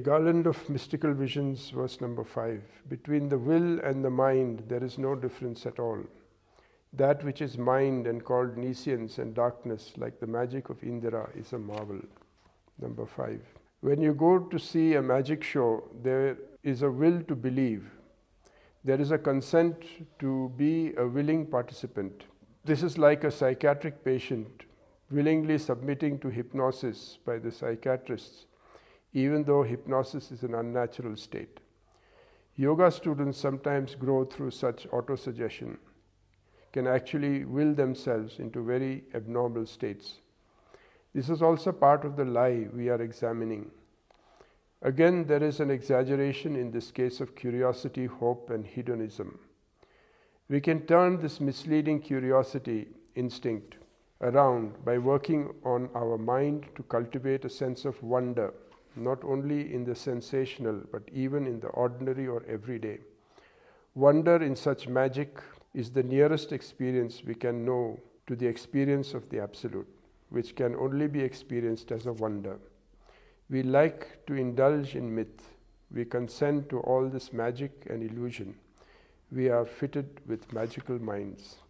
Garland of Mystical Visions, verse number 5. Between the will and the mind, there is no difference at all. That which is mind and called nescience and darkness, like the magic of Indra, is a marvel. Number 5. When you go to see a magic show, there is a will to believe. There is a consent to be a willing participant. This is like a psychiatric patient willingly submitting to hypnosis by the psychiatrists, even though hypnosis is an unnatural state. Yoga students sometimes grow through such autosuggestion, can actually will themselves into very abnormal states. This is also part of the lie we are examining. Again, there is an exaggeration in this case of curiosity, hope, and hedonism. We can turn this misleading curiosity instinct around by working on our mind to cultivate a sense of wonder, not only in the sensational, but even in the ordinary or everyday. Wonder in such magic is the nearest experience we can know to the experience of the Absolute, which can only be experienced as a wonder. We like to indulge in myth. We consent to all this magic and illusion. We are fitted with magical minds.